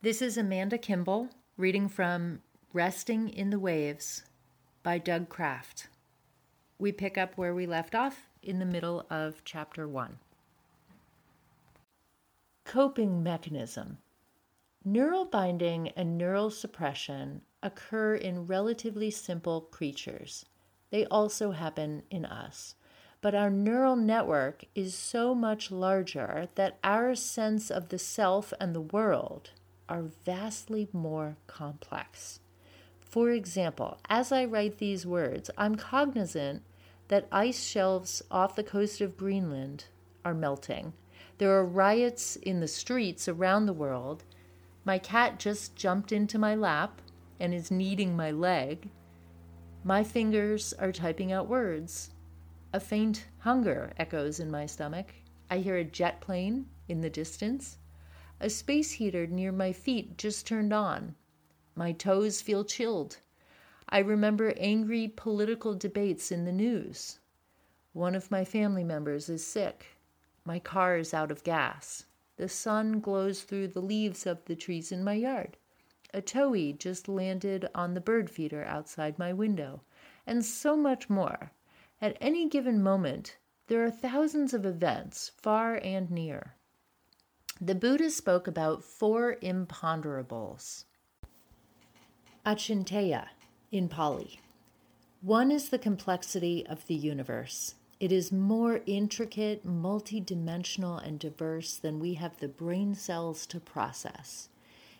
This is Amanda Kimball reading from Resting in the Waves by Doug Kraft. We pick up where we left off in the middle of chapter one. Coping mechanism. Neural binding and neural suppression occur in relatively simple creatures. They also happen in us. But our neural network is so much larger that our sense of the self and the world are vastly more complex. For example, as I write these words, I'm cognizant that ice shelves off the coast of Greenland are melting. There are riots in the streets around the world. My cat just jumped into my lap and is kneading my leg. My fingers are typing out words. A faint hunger echoes in my stomach. I hear a jet plane in the distance. A space heater near my feet just turned on. My toes feel chilled. I remember angry political debates in the news. One of my family members is sick. My car is out of gas. The sun glows through the leaves of the trees in my yard. A towhee just landed on the bird feeder outside my window, and so much more. At any given moment, there are thousands of events, far and near. The Buddha spoke about four imponderables. Achintya in Pali. One is the complexity of the universe. It is more intricate, multidimensional, and diverse than we have the brain cells to process.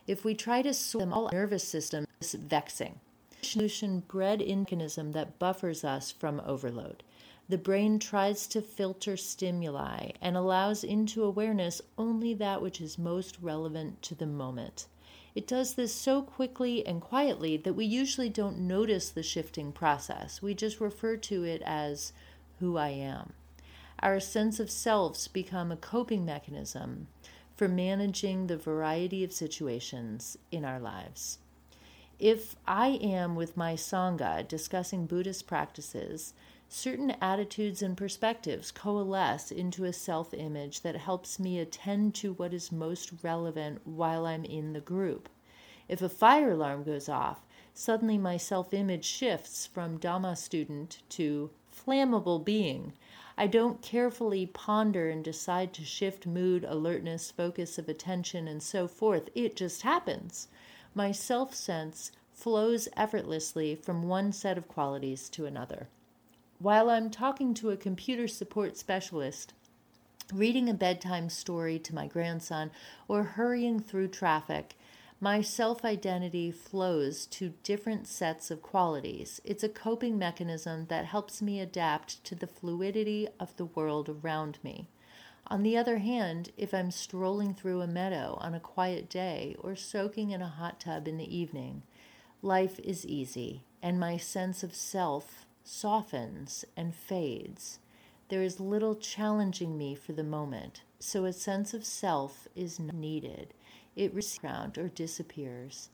If we try to sort them all, our nervous system is vexing. Solution bred mechanism that buffers us from overload. The brain tries to filter stimuli and allows into awareness only that which is most relevant to the moment. It does this so quickly and quietly that we usually don't notice the shifting process. We just refer to it as who I am. Our sense of selves become a coping mechanism for managing the variety of situations in our lives. If I am with my Sangha discussing Buddhist practices, certain attitudes and perspectives coalesce into a self image that helps me attend to what is most relevant while I'm in the group. If a fire alarm goes off, suddenly my self image shifts from Dhamma student to flammable being. I don't carefully ponder and decide to shift mood, alertness, focus of attention, and so forth. It just happens. My self sense flows effortlessly from one set of qualities to another. While I'm talking to a computer support specialist, reading a bedtime story to my grandson, or hurrying through traffic, my self identity flows to different sets of qualities. It's a coping mechanism that helps me adapt to the fluidity of the world around me. On the other hand, if I'm strolling through a meadow on a quiet day or soaking in a hot tub in the evening, life is easy, and my sense of self softens and fades. There is little challenging me for the moment, so a sense of self is needed. It ground or disappears.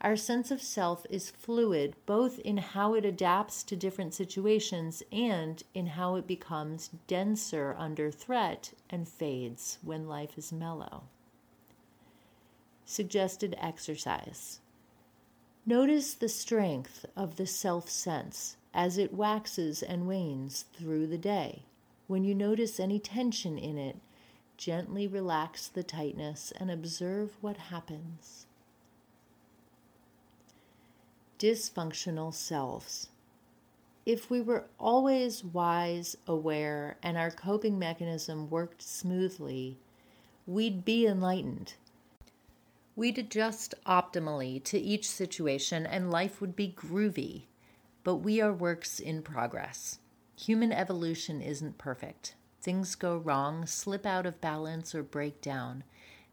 Our sense of self is fluid both in how it adapts to different situations and in how it becomes denser under threat and fades when life is mellow. Suggested exercise. Notice the strength of the self sense as it waxes and wanes through the day. When you notice any tension in it, gently relax the tightness and observe what happens. Dysfunctional selves. If we were always wise, aware, and our coping mechanism worked smoothly, we'd be enlightened. We'd adjust optimally to each situation and life would be groovy but we are works in progress. Human evolution isn't perfect. Things go wrong, slip out of balance, or break down.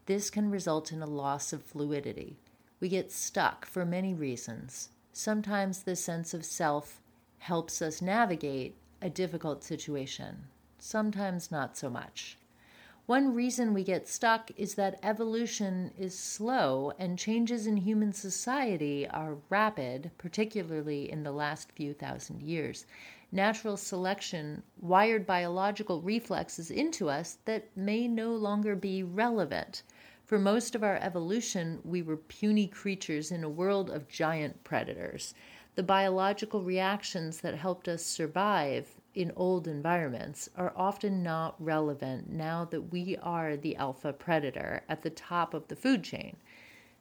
This can result in a loss of fluidity. We get stuck for many reasons. Sometimes the sense of self helps us navigate a difficult situation, sometimes not so much. One reason we get stuck is that evolution is slow and changes in human society are rapid, particularly in the last few thousand years. Natural selection wired biological reflexes into us that may no longer be relevant. For most of our evolution, we were puny creatures in a world of giant predators. The biological reactions that helped us survive in old environments are often not relevant now that we are the alpha predator at the top of the food chain.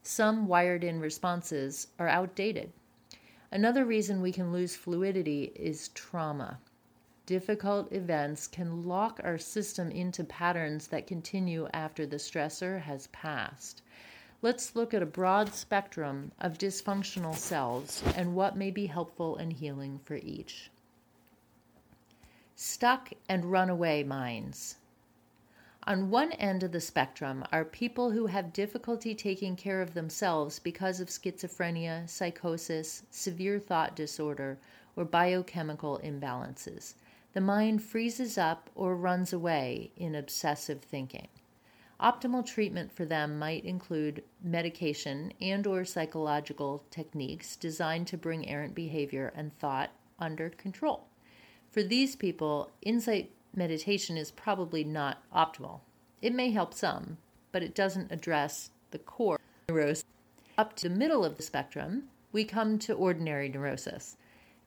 Some wired in responses are outdated. Another reason we can lose fluidity is trauma. Difficult events can lock our system into patterns that continue after the stressor has passed. Let's look at a broad spectrum of dysfunctional cells and what may be helpful and healing for each. Stuck and runaway minds. On one end of the spectrum are people who have difficulty taking care of themselves because of schizophrenia, psychosis, severe thought disorder, or biochemical imbalances. The mind freezes up or runs away in obsessive thinking. Optimal treatment for them might include medication and or psychological techniques designed to bring errant behavior and thought under control. For these people, insight meditation is probably not optimal. It may help some, but it doesn't address the core neurosis. Up to the middle of the spectrum, we come to ordinary neurosis.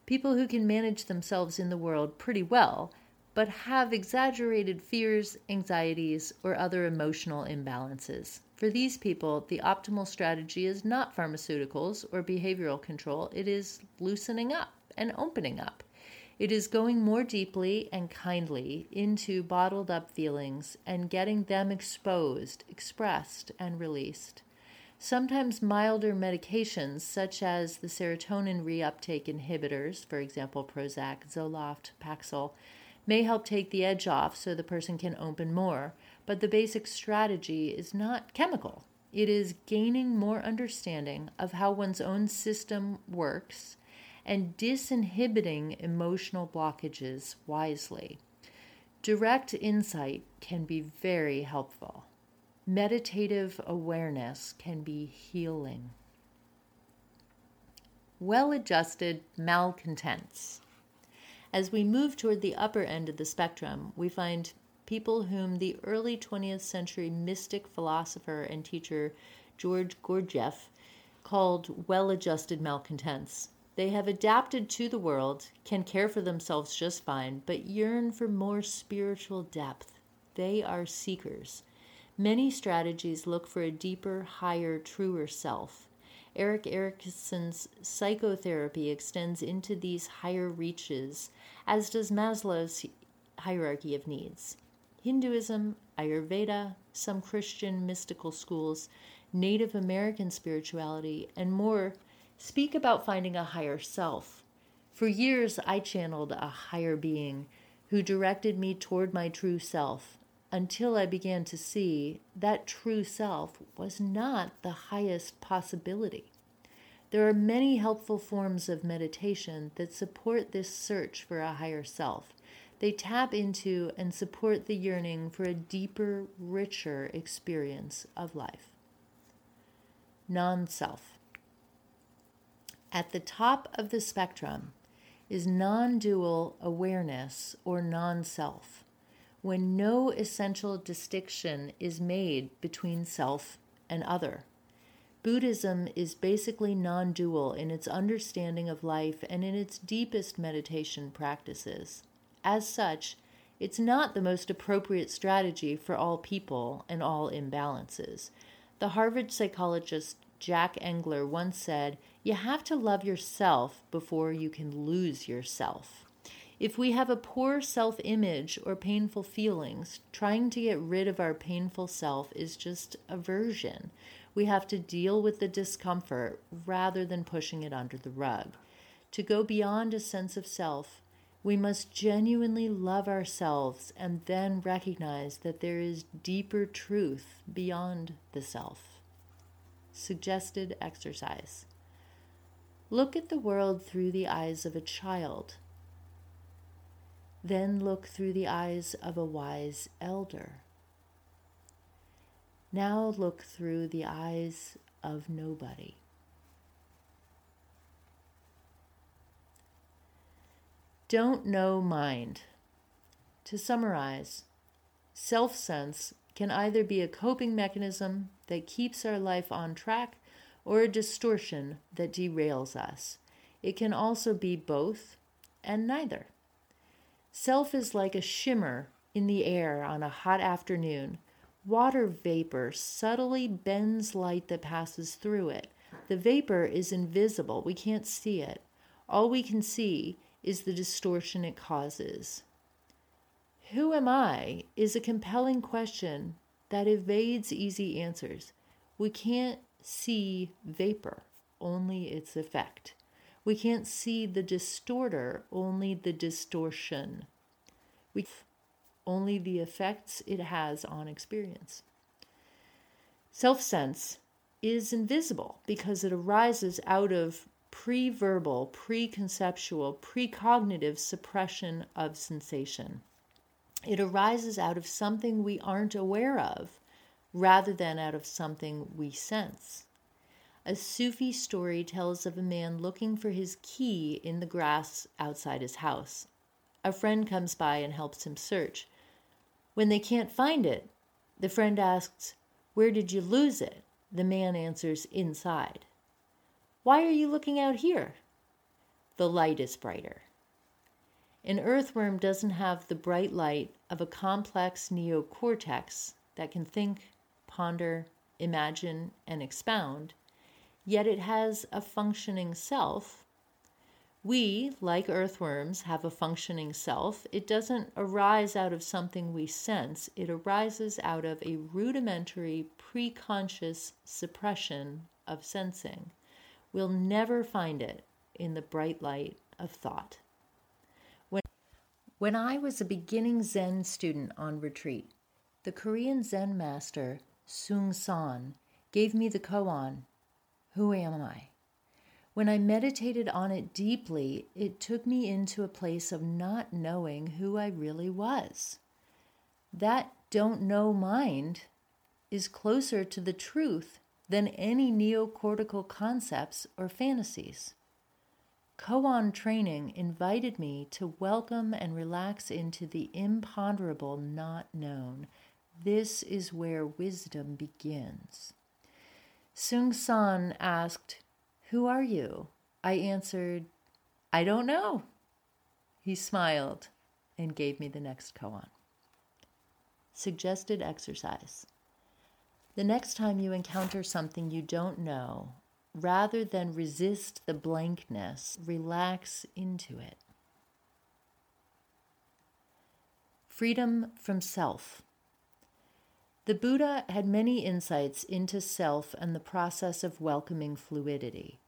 People who can manage themselves in the world pretty well, but have exaggerated fears, anxieties, or other emotional imbalances. For these people, the optimal strategy is not pharmaceuticals or behavioral control, it is loosening up and opening up. It is going more deeply and kindly into bottled up feelings and getting them exposed, expressed, and released. Sometimes milder medications, such as the serotonin reuptake inhibitors, for example, Prozac, Zoloft, Paxil, may help take the edge off so the person can open more, but the basic strategy is not chemical. It is gaining more understanding of how one's own system works and disinhibiting emotional blockages wisely. Direct insight can be very helpful. Meditative awareness can be healing. Well adjusted malcontents. As we move toward the upper end of the spectrum, we find people whom the early 20th century mystic philosopher and teacher George Gurdjieff called well adjusted malcontents. They have adapted to the world, can care for themselves just fine, but yearn for more spiritual depth. They are seekers. Many strategies look for a deeper, higher, truer self. Erik Erikson's psychotherapy extends into these higher reaches, as does Maslow's hierarchy of needs. Hinduism, Ayurveda, some Christian mystical schools, Native American spirituality, and more speak about finding a higher self. For years, I channeled a higher being who directed me toward my true self until I began to see that true self was not the highest possibility. There are many helpful forms of meditation that support this search for a higher self. They tap into and support the yearning for a deeper, richer experience of life. Non self. At the top of the spectrum is non dual awareness or non self, when no essential distinction is made between self and other. Buddhism is basically non dual in its understanding of life and in its deepest meditation practices. As such, it's not the most appropriate strategy for all people and all imbalances. The Harvard psychologist Jack Engler once said, You have to love yourself before you can lose yourself. If we have a poor self image or painful feelings, trying to get rid of our painful self is just aversion. We have to deal with the discomfort rather than pushing it under the rug. To go beyond a sense of self, we must genuinely love ourselves and then recognize that there is deeper truth beyond the self. Suggested exercise. Look at the world through the eyes of a child. Then look through the eyes of a wise elder. Now look through the eyes of nobody. Don't know mind. To summarize, self sense can either be a coping mechanism that keeps our life on track or a distortion that derails us. It can also be both and neither. Self is like a shimmer in the air on a hot afternoon. Water vapor subtly bends light that passes through it. The vapor is invisible, we can't see it. All we can see is the distortion it causes. Who am I is a compelling question that evades easy answers. We can't see vapor, only its effect. We can't see the distorter, only the distortion. We only the effects it has on experience. Self sense is invisible because it arises out of pre verbal, pre conceptual, precognitive suppression of sensation. It arises out of something we aren't aware of rather than out of something we sense. A Sufi story tells of a man looking for his key in the grass outside his house. A friend comes by and helps him search. When they can't find it, the friend asks, Where did you lose it? The man answers, Inside. Why are you looking out here? The light is brighter. An earthworm doesn't have the bright light of a complex neocortex that can think, ponder, imagine, and expound, yet it has a functioning self. We, like earthworms, have a functioning self. It doesn't arise out of something we sense, it arises out of a rudimentary preconscious suppression of sensing. We'll never find it in the bright light of thought. When I was a beginning Zen student on retreat, the Korean Zen master Seung Sahn, gave me the koan, Who Am I? When I meditated on it deeply, it took me into a place of not knowing who I really was. That don't know mind is closer to the truth than any neocortical concepts or fantasies. Koan training invited me to welcome and relax into the imponderable not known. This is where wisdom begins. Seung Sahn asked, Who are you? I answered, I don't know. He smiled and gave me the next koan. Suggested exercise. The next time you encounter something you don't know rather than resist the blankness, relax into it. Freedom from self. The Buddha had many insights into self and the process of welcoming fluidity,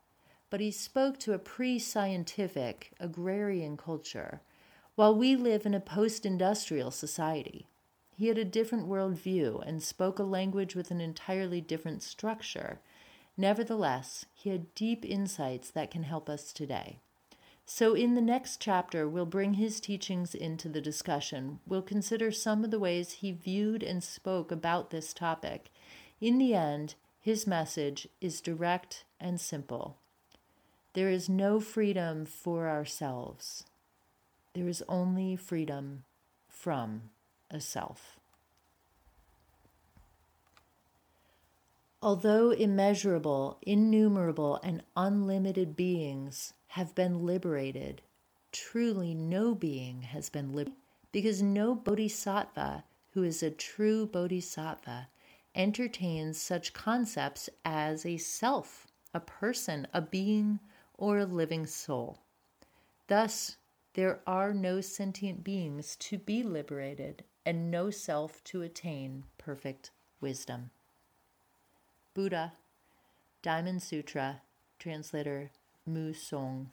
but he spoke to a pre scientific, agrarian culture, while we live in a post industrial society. He had a different worldview and spoke a language with an entirely different structure Nevertheless, he had deep insights that can help us today. So, in the next chapter, we'll bring his teachings into the discussion. We'll consider some of the ways he viewed and spoke about this topic. In the end, his message is direct and simple. There is no freedom for ourselves, there is only freedom from a self. Although immeasurable, innumerable, and unlimited beings have been liberated, truly no being has been liberated because no bodhisattva who is a true bodhisattva entertains such concepts as a self, a person, a being, or a living soul. Thus, there are no sentient beings to be liberated and no self to attain perfect wisdom. Buddha, Diamond Sutra, translator Mu Soeng.